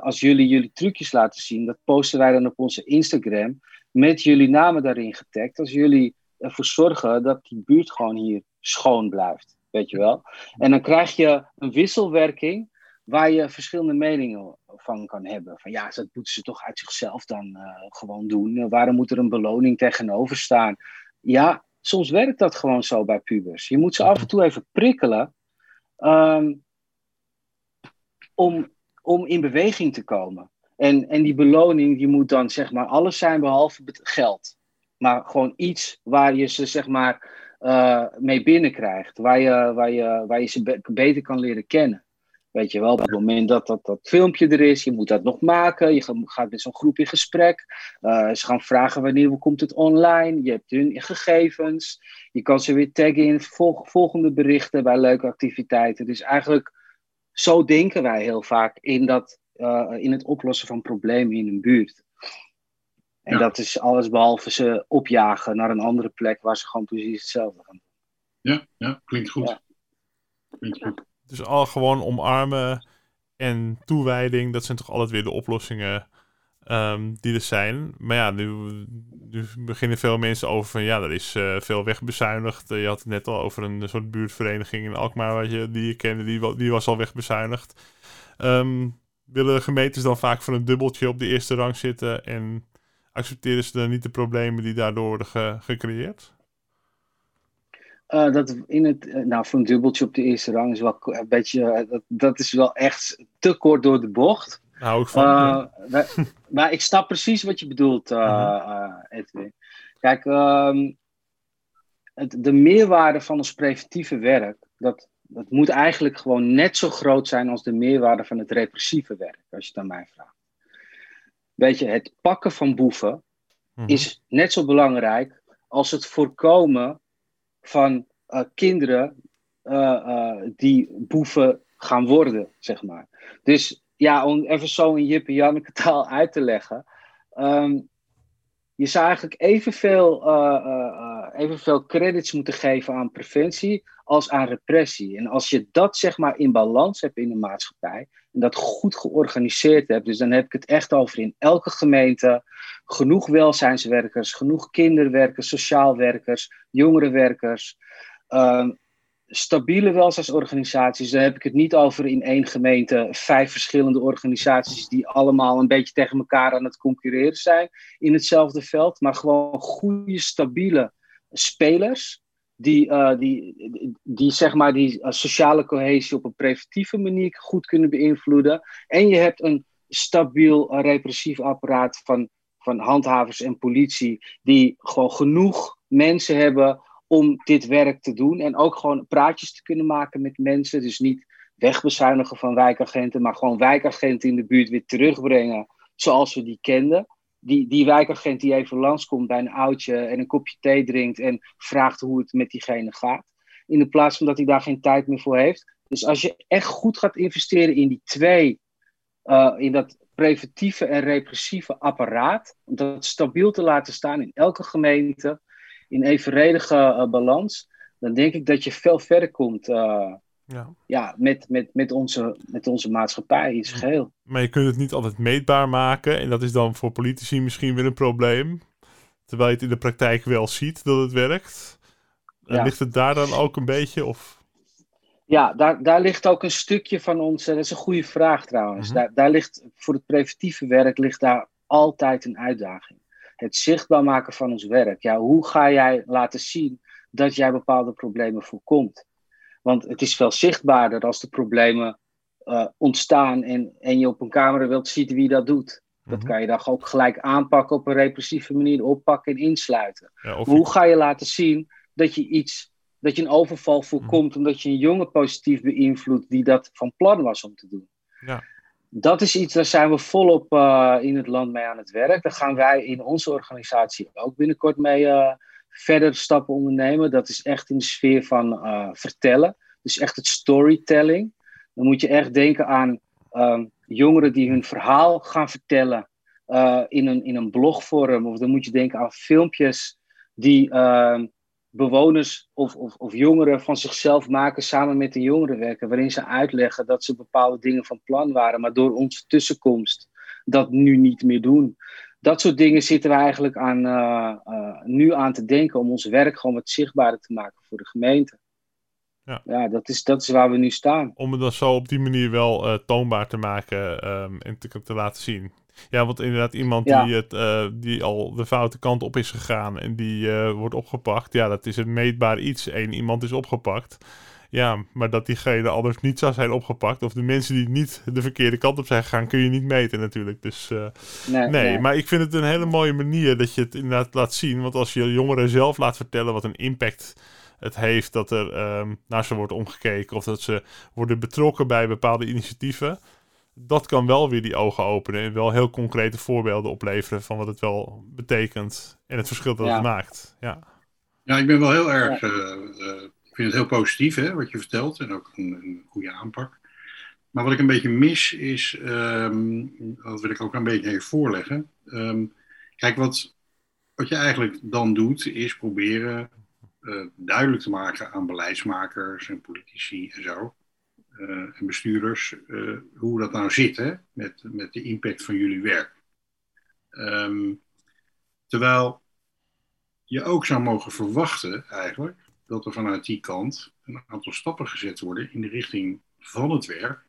als jullie jullie trucjes laten zien, dat posten wij dan op onze Instagram met jullie namen daarin getagd. Als jullie ervoor zorgen dat die buurt gewoon hier schoon blijft, weet je wel. En dan krijg je een wisselwerking waar je verschillende meningen van kan hebben. Van ja, dat moeten ze toch uit zichzelf dan uh, gewoon doen. Uh, waarom moet er een beloning tegenover staan? Ja, soms werkt dat gewoon zo bij pubers. Je moet ze af en toe even prikkelen ehm, om, om in beweging te komen. En, en die beloning die moet dan zeg maar alles zijn behalve geld. Maar gewoon iets waar je ze zeg maar uh, mee binnenkrijgt. Waar je, waar, je, waar je ze beter kan leren kennen. Weet je wel, op het moment dat, dat dat filmpje er is, je moet dat nog maken. Je gaat met zo'n groep in gesprek. Uh, ze gaan vragen wanneer komt het online. Je hebt hun gegevens. Je kan ze weer taggen in volgende berichten bij leuke activiteiten. Dus eigenlijk, zo denken wij heel vaak in, dat, uh, in het oplossen van problemen in een buurt. En dat is alles behalve ze opjagen naar een andere plek waar ze gewoon precies hetzelfde gaan doen. Ja, ja klinkt goed. Ja. Klinkt goed. Dus al gewoon omarmen en toewijding, dat zijn toch altijd weer de oplossingen um, die er zijn. Maar ja, nu, nu, beginnen veel mensen over van ja, er is uh, veel wegbezuinigd. Uh, je had het net al over een soort buurtvereniging in Alkmaar wat je, die je kende, die, die was al wegbezuinigd. Um, willen gemeentes dan vaak voor een dubbeltje op de eerste rang zitten en accepteren ze dan niet de problemen die daardoor worden ge gecreëerd? Uh, dat in het, uh, nou, voor een dubbeltje op de eerste rang is wel een beetje, uh, dat, dat, is wel echt te kort door de bocht. Hou ik van. maar, maar, ik snap precies wat je bedoelt, -huh. Edwin. Kijk, um, het, de meerwaarde van ons preventieve werk, dat, dat moet eigenlijk gewoon net zo groot zijn als de meerwaarde van het repressieve werk, als je het aan mij vraagt. Weet je, het pakken van boeven -huh. is net zo belangrijk als het voorkomen van uh, kinderen uh, uh, die boeven gaan worden, zeg maar. Dus ja, om even zo in Jip en Janneke taal uit te leggen. Um, je zou eigenlijk evenveel, evenveel credits moeten geven aan preventie als aan repressie. En als je dat zeg maar in balans hebt in de maatschappij en dat goed georganiseerd hebt, dus dan heb ik het echt over in elke gemeente genoeg welzijnswerkers, genoeg kinderwerkers, sociaalwerkers, jongerenwerkers, uh, stabiele welzijnsorganisaties. Dan heb ik het niet over in één gemeente vijf verschillende organisaties die allemaal een beetje tegen elkaar aan het concurreren zijn in hetzelfde veld, maar gewoon goede, stabiele spelers die, uh, die, die, zeg maar die uh, sociale cohesie op een preventieve manier goed kunnen beïnvloeden. En je hebt een stabiel uh, repressief apparaat van, van handhavers en politie, die gewoon genoeg mensen hebben om dit werk te doen. En ook gewoon praatjes te kunnen maken met mensen. Dus niet wegbezuinigen van wijkagenten, maar gewoon wijkagenten in de buurt weer terugbrengen zoals we die kenden die, die wijkagent die even langskomt bij een oudje en een kopje thee drinkt en vraagt hoe het met diegene gaat. In de plaats van dat hij daar geen tijd meer voor heeft. Dus als je echt goed gaat investeren in die twee, uh, in dat preventieve en repressieve apparaat, om dat stabiel te laten staan in elke gemeente, in evenredige uh, balans, dan denk ik dat je veel verder komt. Uh, ja. ja, met, met, met, onze, met onze maatschappij in het geheel. Maar je kunt het niet altijd meetbaar maken. En dat is dan voor politici misschien weer een probleem. Terwijl je het in de praktijk wel ziet dat het werkt. Ja. Ligt het daar dan ook een beetje? Of? Ja, daar, daar ligt ook een stukje van ons. Dat is een goede vraag trouwens. Mm -hmm. daar, daar ligt voor het preventieve werk ligt daar altijd een uitdaging. Het zichtbaar maken van ons werk. Ja, hoe ga jij laten zien dat jij bepaalde problemen voorkomt? Want het is veel zichtbaarder als de problemen uh, ontstaan en, en je op een camera wilt zien wie dat doet. Dat -hmm. kan je dan ook gelijk aanpakken op een repressieve manier, oppakken en insluiten. Ja, Hoe ga je laten zien dat je iets, dat je een overval voorkomt, mm -hmm. omdat je een jongen positief beïnvloedt die dat van plan was om te doen? Ja. Dat is iets, daar zijn we volop uh, in het land mee aan het werk. Daar gaan wij in onze organisatie ook binnenkort mee uh, verder stappen ondernemen. Dat is echt in de sfeer van uh, vertellen. Dus echt het storytelling. Dan moet je echt denken aan uh, jongeren die hun verhaal gaan vertellen uh, in, een, in een blogvorm. Of dan moet je denken aan filmpjes die ehm, bewoners of, of, of jongeren van zichzelf maken samen met de jongerenwerker. Waarin ze uitleggen dat ze bepaalde dingen van plan waren, maar door onze tussenkomst dat nu niet meer doen dat soort dingen zitten we eigenlijk aan, uh, uh, nu aan te denken om ons werk gewoon wat zichtbaarder te maken voor de gemeente. Ja, ja dat, is, dat is waar we nu staan. Om het dan zo op die manier wel uh, toonbaar te maken um, en te, te, laten zien. Ja, want inderdaad, iemand ja. die, het, die al de foute kant op is gegaan en die wordt opgepakt, ja, dat is een meetbaar iets. Eén iemand is opgepakt. Ja, maar dat diegene anders niet zou zijn opgepakt. Of de mensen die niet de verkeerde kant op zijn gegaan, kun je niet meten natuurlijk. Dus uh, nee, nee, maar ik vind het een hele mooie manier dat je het inderdaad laat zien. Want als je jongeren zelf laat vertellen wat een impact het heeft dat er um, naar ze wordt omgekeken. Of dat ze worden betrokken bij bepaalde initiatieven. Dat kan wel weer die ogen openen en wel heel concrete voorbeelden opleveren van wat het wel betekent en het verschil dat het maakt. Ja. ja, ik ben wel heel erg. Uh, uh, ik vind het heel positief hè, wat je vertelt en ook een, goede aanpak. Maar wat ik een beetje mis is, um, dat wil ik ook een beetje even voorleggen. Um, kijk, wat, wat je eigenlijk dan doet, is proberen uh, duidelijk te maken aan beleidsmakers en politici en zo. Uh, en bestuurders, uh, hoe dat nou zit hè, met, met de impact van jullie werk. Um, terwijl je ook zou mogen verwachten eigenlijk dat er vanuit die kant een aantal stappen gezet worden in de richting van het werk.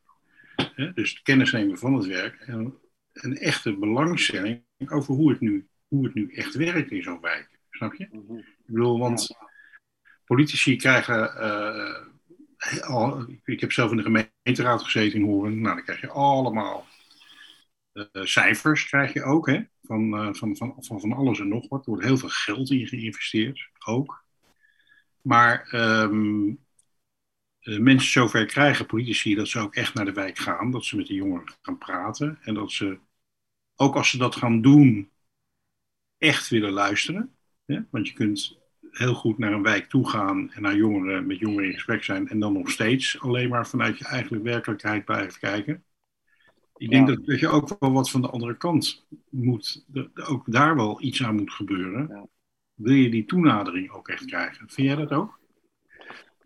Hè, dus kennis nemen van het werk en een echte belangstelling over hoe het nu, hoe het nu echt werkt in zo'n wijk. Snap je? Mhm. Ik bedoel, want politici krijgen. Uh, al, ik heb zelf in de gemeenteraad gezeten in Horen. Nou, dan krijg je allemaal uh, cijfers, krijg je ook, hè? Van, uh, van, van, van, van alles en nog wat. Er wordt heel veel geld in geïnvesteerd, ook. Maar um, mensen zover krijgen, politici, dat ze ook echt naar de wijk gaan. Dat ze met de jongeren gaan praten. En dat ze, ook als ze dat gaan doen, echt willen luisteren. Hè? Want je kunt heel goed naar een wijk toe gaan en naar jongeren, met jongeren in gesprek zijn en dan nog steeds alleen maar vanuit je eigen werkelijkheid blijven kijken. Ik denk dat, dat je ook wel wat van de andere kant moet, ook daar wel iets aan moet gebeuren. Ja. Wil je die toenadering ook echt krijgen? Vind jij dat ook?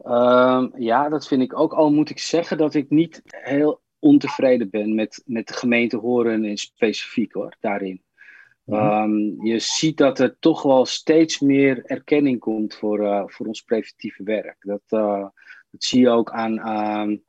Um, ja, dat vind ik ook. Al moet ik zeggen dat ik niet heel ontevreden ben met, met de gemeente Horen in specifiek hoor, daarin. Um, je ziet dat er toch wel steeds meer erkenning komt voor, uh, voor ons preventieve werk. Dat, uh, dat zie je ook aan, aan,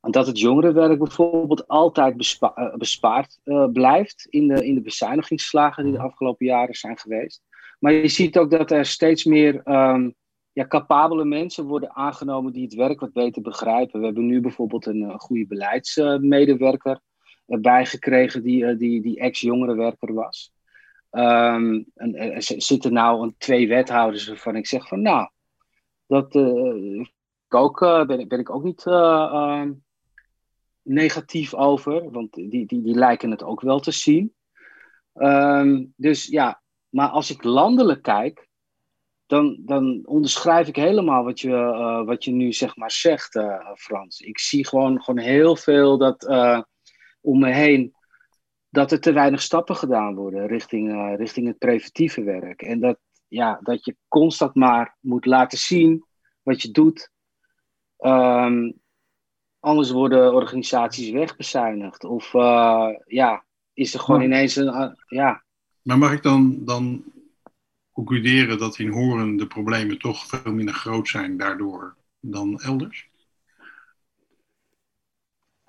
aan, dat het jongerenwerk bijvoorbeeld altijd bespa uh, bespaard blijft in de, in de bezuinigingsslagen die de mhm. afgelopen jaren zijn geweest. Maar je ziet ook dat er steeds meer um, ja, capabele mensen worden aangenomen die het werk wat beter begrijpen. We hebben nu bijvoorbeeld een goede beleidsmedewerker erbij gekregen die, eh, die, die ex-jongerenwerker was. Um, en, er zitten nou een, twee wethouders waarvan ik zeg van nou, dat ik ook, ben, ik ook niet uh, negatief over, want die, die, die lijken het ook wel te zien. Dus ja, maar als ik landelijk kijk, dan, dan onderschrijf ik helemaal wat je, wat je nu zeg maar zegt, Frans. Ik zie gewoon, gewoon heel veel dat om me heen dat er te weinig stappen gedaan worden richting, richting het preventieve werk. En dat, ja, dat je constant maar moet laten zien wat je doet. Um, anders worden organisaties wegbezuinigd. Of ja, is er gewoon ineens een. Ja. Maar mag ik dan, dan concluderen dat in Horen de problemen toch veel minder groot zijn daardoor dan elders?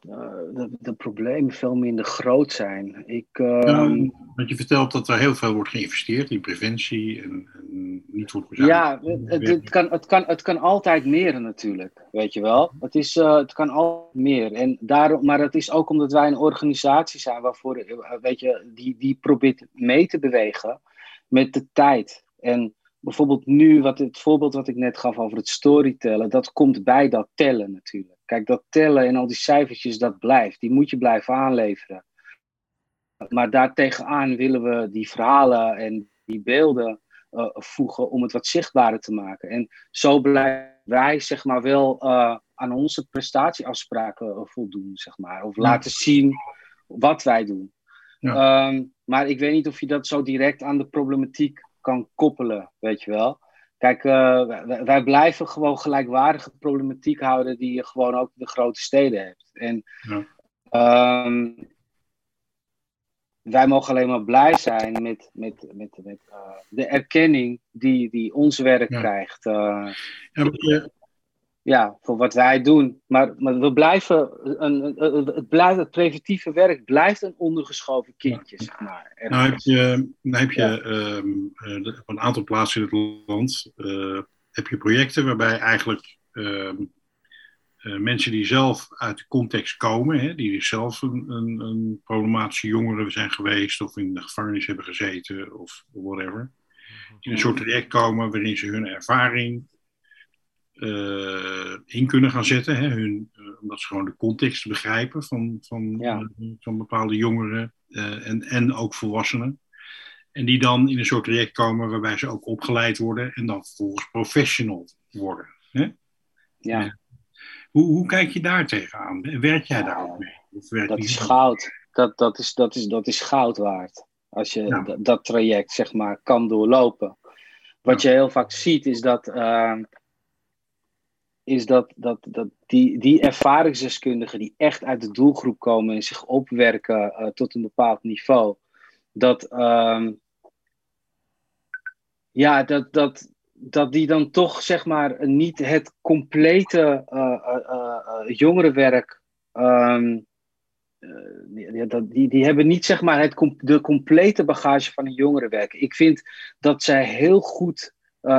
Uh, de, de, problemen veel minder groot zijn. Ik, ja, want je vertelt dat er heel veel wordt geïnvesteerd in preventie en, en niet wordt Ja, het, het, kan, het, kan, het kan altijd meer natuurlijk, weet je wel. Het, is, uh, het kan altijd meer. En daarom, maar het is ook omdat wij een organisatie zijn waarvoor, eh, weet je, die, die probeert mee te bewegen met de tijd. En bijvoorbeeld nu, wat, het voorbeeld wat ik net gaf over het storytellen, dat komt bij dat tellen natuurlijk. Kijk, dat tellen en al die cijfertjes, dat blijft. Die moet je blijven aanleveren. Maar daartegenaan willen we die verhalen en die beelden uh, voegen om het wat zichtbaarder te maken. En zo blijven wij, zeg maar, wel uh, aan onze prestatieafspraken voldoen, zeg maar. Of laten zien wat wij doen. Ja. Um, maar ik weet niet of je dat zo direct aan de problematiek kan koppelen, weet je wel. Kijk, uh, wij, wij, blijven gewoon gelijkwaardige problematiek houden die je gewoon ook in de grote steden hebt. En ja. um, wij mogen alleen maar blij zijn met, met, met, met uh, de erkenning die, die ons werk ja. krijgt. Uh, ja, ja, voor wat wij doen. Maar, maar we blijven, een, een, het, blijft, het preventieve werk blijft een ondergeschoven kindje, zeg maar. Nou heb je, nou heb je ja. um, uh, op een aantal plaatsen in het land uh, heb je projecten waarbij eigenlijk um, eh, mensen die zelf uit de context komen, hè, die dus zelf een, een, een problematische jongere zijn geweest of in de gevangenis hebben gezeten of whatever, in een soort traject komen waarin ze hun ervaring eh, in kunnen gaan zetten, hè, hun, eh, omdat ze gewoon de context begrijpen van, van, Ja. eh, van bepaalde jongeren en, en ook volwassenen. En die dan in een soort traject komen waarbij ze ook opgeleid worden en dan vervolgens professional worden. Hè? Ja, Hoe, hoe kijk je daar tegenaan? Werk jij daar ook mee? Of werk dat is goud. Dat, dat, is, dat, is, dat is goud waard. Als je Ja. dat traject, zeg maar, kan doorlopen. Wat je heel vaak ziet, is dat, ehm, is dat, dat, dat die, die ervaringsdeskundigen die echt uit de doelgroep komen en zich opwerken eh, tot een bepaald niveau, dat, ehm, ja, dat, dat, dat die dan toch zeg maar niet het complete eh, eh, jongerenwerk. ehm, eh, die, die, die hebben niet zeg maar het, de complete bagage van een jongerenwerk. Ik vind dat zij heel goed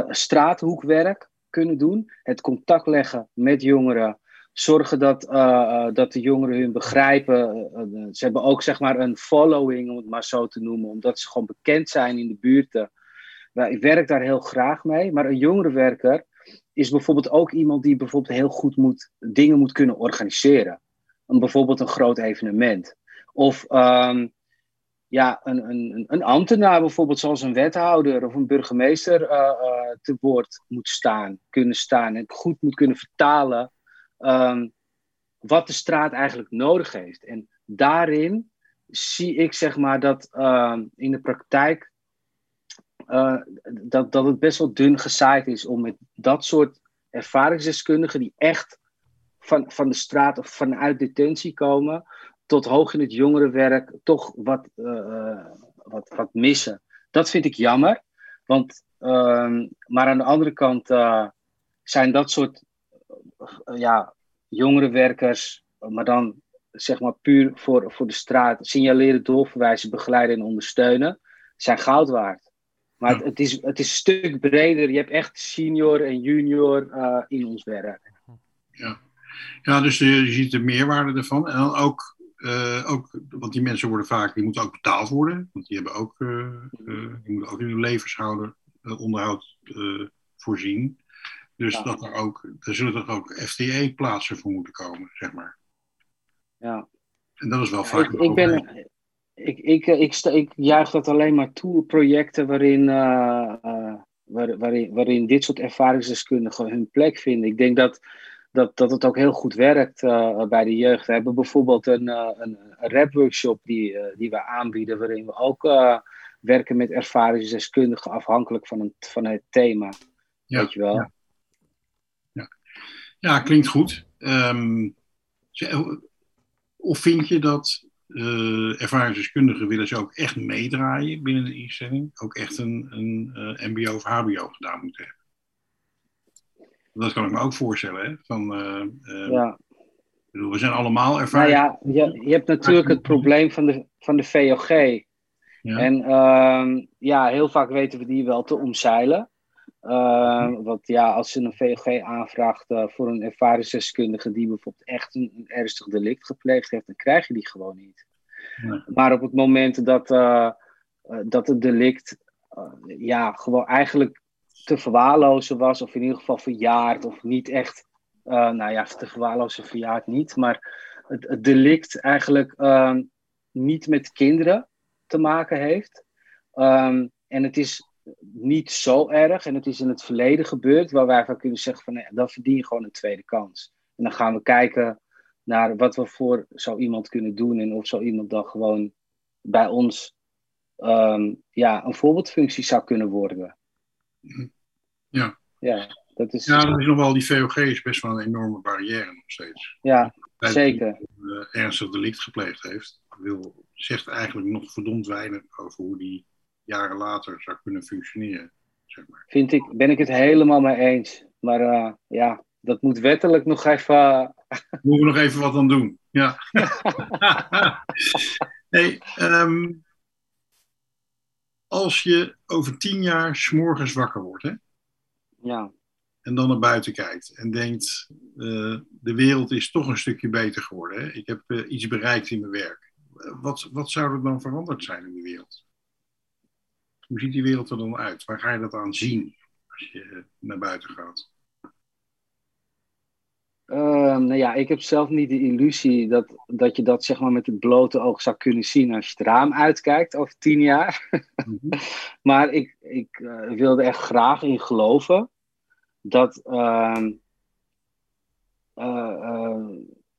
straathoekwerk kunnen doen. Het contact leggen met jongeren. Zorgen dat, eh, eh, dat de jongeren hun begrijpen. Eh, ze hebben ook zeg maar een following, om het maar zo te noemen. Omdat ze gewoon bekend zijn in de buurten. Ik werk daar heel graag mee. Maar een jongerenwerker is bijvoorbeeld ook iemand die bijvoorbeeld heel goed moet, dingen moet kunnen organiseren. Een, bijvoorbeeld een groot evenement. Of ehm, ja, een, een, een ambtenaar bijvoorbeeld, zoals een wethouder of een burgemeester eh, te woord moet staan, kunnen staan en goed moet kunnen vertalen ehm, wat de straat eigenlijk nodig heeft. En daarin zie ik zeg maar dat ehm, in de praktijk eh, dat, dat het best wel dun gezaaid is om met dat soort ervaringsdeskundigen die echt van, van de straat of vanuit detentie komen, tot hoog in het jongerenwerk toch wat, eh, wat, wat missen. Dat vind ik jammer. Want, ehm, maar aan de andere kant eh, zijn dat soort eh, ja, jongerenwerkers, maar dan zeg maar puur voor, voor de straat, signaleren, doorverwijzen, begeleiden en ondersteunen, zijn goud waard. Maar het, het, is, het is een stuk breder. Je hebt echt senior en junior eh, in ons werk. Ja, dus eh, je ziet de meerwaarde ervan. En dan ook, eh, ook, want die mensen worden vaak, die moeten ook betaald worden. Want die hebben ook, eh, eh, die moeten ook in hun levenshouder onderhoud voorzien. Dus Ja. dat er ook, er zullen toch ook FTE-plaatsen voor moeten komen, zeg maar. Ja. En dat is wel vaak. Ik, ik, ben, ik, ik, ik, sta- ik juich dat alleen maar toe, projecten waarin, waar, waarin, waarin dit soort ervaringsdeskundigen hun plek vinden. Ik denk dat, dat, dat het ook heel goed werkt eh, bij de jeugd. We hebben bijvoorbeeld een, eh, een, rapworkshop die, eh, die we aanbieden, waarin we ook werken met ervaringsdeskundigen afhankelijk van, een, van het thema. Ja, Weet je wel? ja. Ja, klinkt goed. Ehm, of vind je dat ervaringsdeskundigen willen ze ook echt meedraaien binnen de instelling? Ook echt een, een MBO of HBO gedaan moeten hebben? Dat kan ik me ook voorstellen. Hè? Van, eh, eh, Ja. bedoel, we zijn allemaal Nou ervaren. ja, je, je hebt natuurlijk het probleem van de, van de VOG. Ja. En ehm, ja, heel vaak weten we die wel te omzeilen. Ehm, want ja, als je een VOG aanvraagt eh, voor een ervaringsdeskundige die bijvoorbeeld echt een, een ernstig delict gepleegd heeft, dan krijg je die gewoon niet. Maar op het moment dat, dat het delict ja, gewoon eigenlijk te verwaarlozen was, of in ieder geval verjaard, of niet echt, eh, nou ja, te verwaarlozen verjaard niet, maar het, delict eigenlijk ehm, niet met kinderen te maken heeft. Ehm, en het is niet zo erg en het is in het verleden gebeurd waar wij van kunnen zeggen van nee, dan verdien je gewoon een tweede kans. En dan gaan we kijken naar wat we voor zo iemand kunnen doen en of zo iemand dan gewoon bij ons ehm, ja, een voorbeeldfunctie zou kunnen worden. Ja. Ja, dat is Ja, dat is nog wel, die VOG is best wel een enorme barrière nog steeds. ja Bij zeker. die, eh, ernstig delict gepleegd heeft, wil, zegt eigenlijk nog verdomd weinig over hoe die jaren later zou kunnen functioneren. Zeg maar. Vind ik, ben ik het helemaal mee eens. Maar eh, ja, dat moet wettelijk nog even. Moeten we nog even wat aan doen. Ja. hey, ehm, als je over tien jaar s'morgens wakker wordt, hè, ja, en dan naar buiten kijkt en denkt, uh, de wereld is toch een stukje beter geworden. Hè? Ik heb uh, iets bereikt in mijn werk. Wat, wat zou er dan veranderd zijn in de wereld? Hoe ziet die wereld er dan uit? Waar ga je dat aan zien als je naar buiten gaat? Uh, nou ja, ik heb zelf niet de illusie dat, dat je dat zeg maar met het blote oog zou kunnen zien als je het raam uitkijkt over tien jaar. Mm -hmm. maar ik, ik uh, wilde er graag in geloven dat, uh,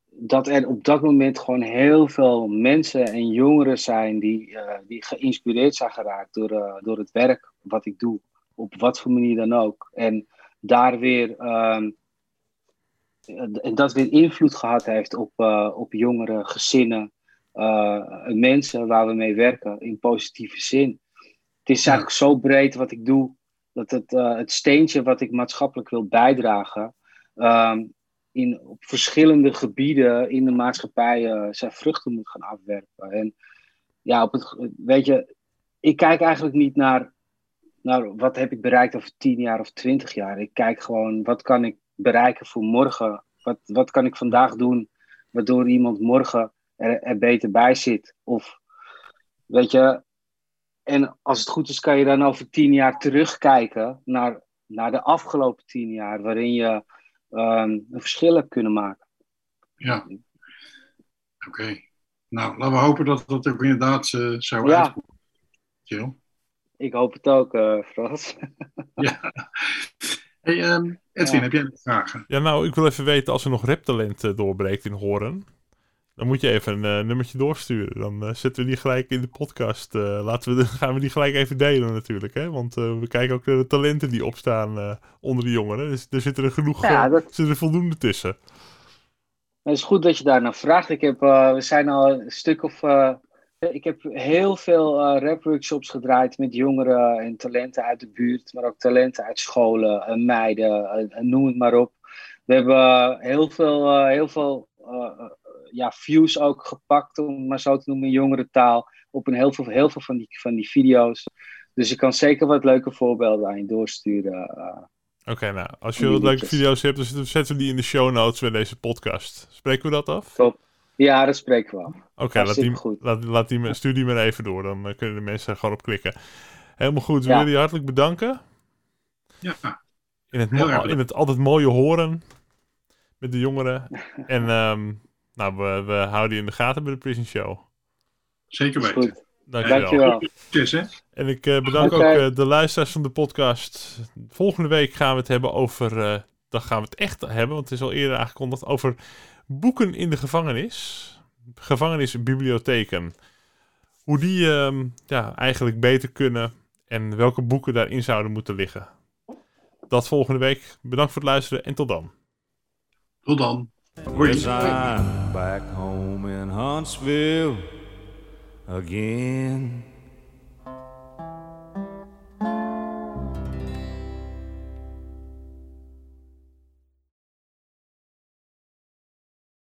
dat er op dat moment gewoon heel veel mensen en jongeren zijn die, die geïnspireerd zijn geraakt door, door het werk wat ik doe, op wat voor manier dan ook. En daar weer ehm, en dat weer invloed gehad heeft op, uh, op jongere gezinnen, uh, mensen waar we mee werken in positieve zin. Het is eigenlijk zo breed wat ik doe, dat het, uh, het steentje wat ik maatschappelijk wil bijdragen, um, in, op verschillende gebieden in de maatschappij zijn vruchten moet gaan afwerpen. En ja, op het, weet je, ik kijk eigenlijk niet naar, naar wat heb ik bereikt over tien jaar of twintig jaar. Ik kijk gewoon, wat kan ik bereiken voor morgen? Wat, wat kan ik vandaag doen waardoor iemand morgen er, er beter bij zit? Of weet je, en als het goed is, kan je dan over tien jaar terugkijken naar, naar de afgelopen tien jaar, waarin je um, een verschil hebt kunnen maken. Ja, oké. Okay. Nou, laten we hopen dat dat ook inderdaad uh, zou ja. uitkomen. Jill? Ik hoop het ook, uh, Frans. ja. Hey, um, Edwin, ja. heb jij nog vragen? Ja, nou, ik wil even weten, als er nog raptalent uh, doorbreekt in Horen, dan moet je even een uh, nummertje doorsturen. Dan uh, zetten we die gelijk in de podcast. laten we de, gaan we die gelijk even delen natuurlijk, hè? Want we kijken ook naar de talenten die opstaan onder de jongeren. Dus er zitten er genoeg, ja, dat... zitten er voldoende tussen. Het is goed dat je daar naar vraagt. Ik heb, we zijn al een stuk of ik heb heel veel uh, rapworkshops gedraaid met jongeren en talenten uit de buurt, maar ook talenten uit scholen, en meiden, uh, noem het maar op. We hebben heel veel, uh, heel veel ja, views ook gepakt, om het maar zo te noemen in jongere taal, op een heel veel, heel veel van, die, van die video's. Dus ik kan zeker wat leuke voorbeelden aan je doorsturen. Oké, okay, nou, als je wat leuke video's hebt, dan zetten we die in de show notes bij deze podcast. Spreken we dat af? Top. Ja, dat spreken we af. Oké, okay, laat die, laat, laat die, stuur die maar even door. Dan uh, kunnen de mensen gewoon op klikken. Helemaal goed. We ja. willen je hartelijk bedanken. Ja. In het, in het altijd mooie horen met de jongeren. en um, nou, we, we houden je in de gaten bij de Prison Show. Zeker weten. Dankjewel. Dankjewel. Yes, hè? En ik uh, bedank okay. ook uh, de luisteraars van de podcast. Volgende week gaan we het hebben over... Uh, dan gaan we het echt hebben, want het is al eerder aangekondigd... over boeken in de gevangenis. Gevangenisbibliotheken. Hoe die uh, ja, eigenlijk beter kunnen en welke boeken daarin zouden moeten liggen. Dat volgende week. Bedankt voor het luisteren en tot dan. Tot dan. Yes, I'm back home in Huntsville again.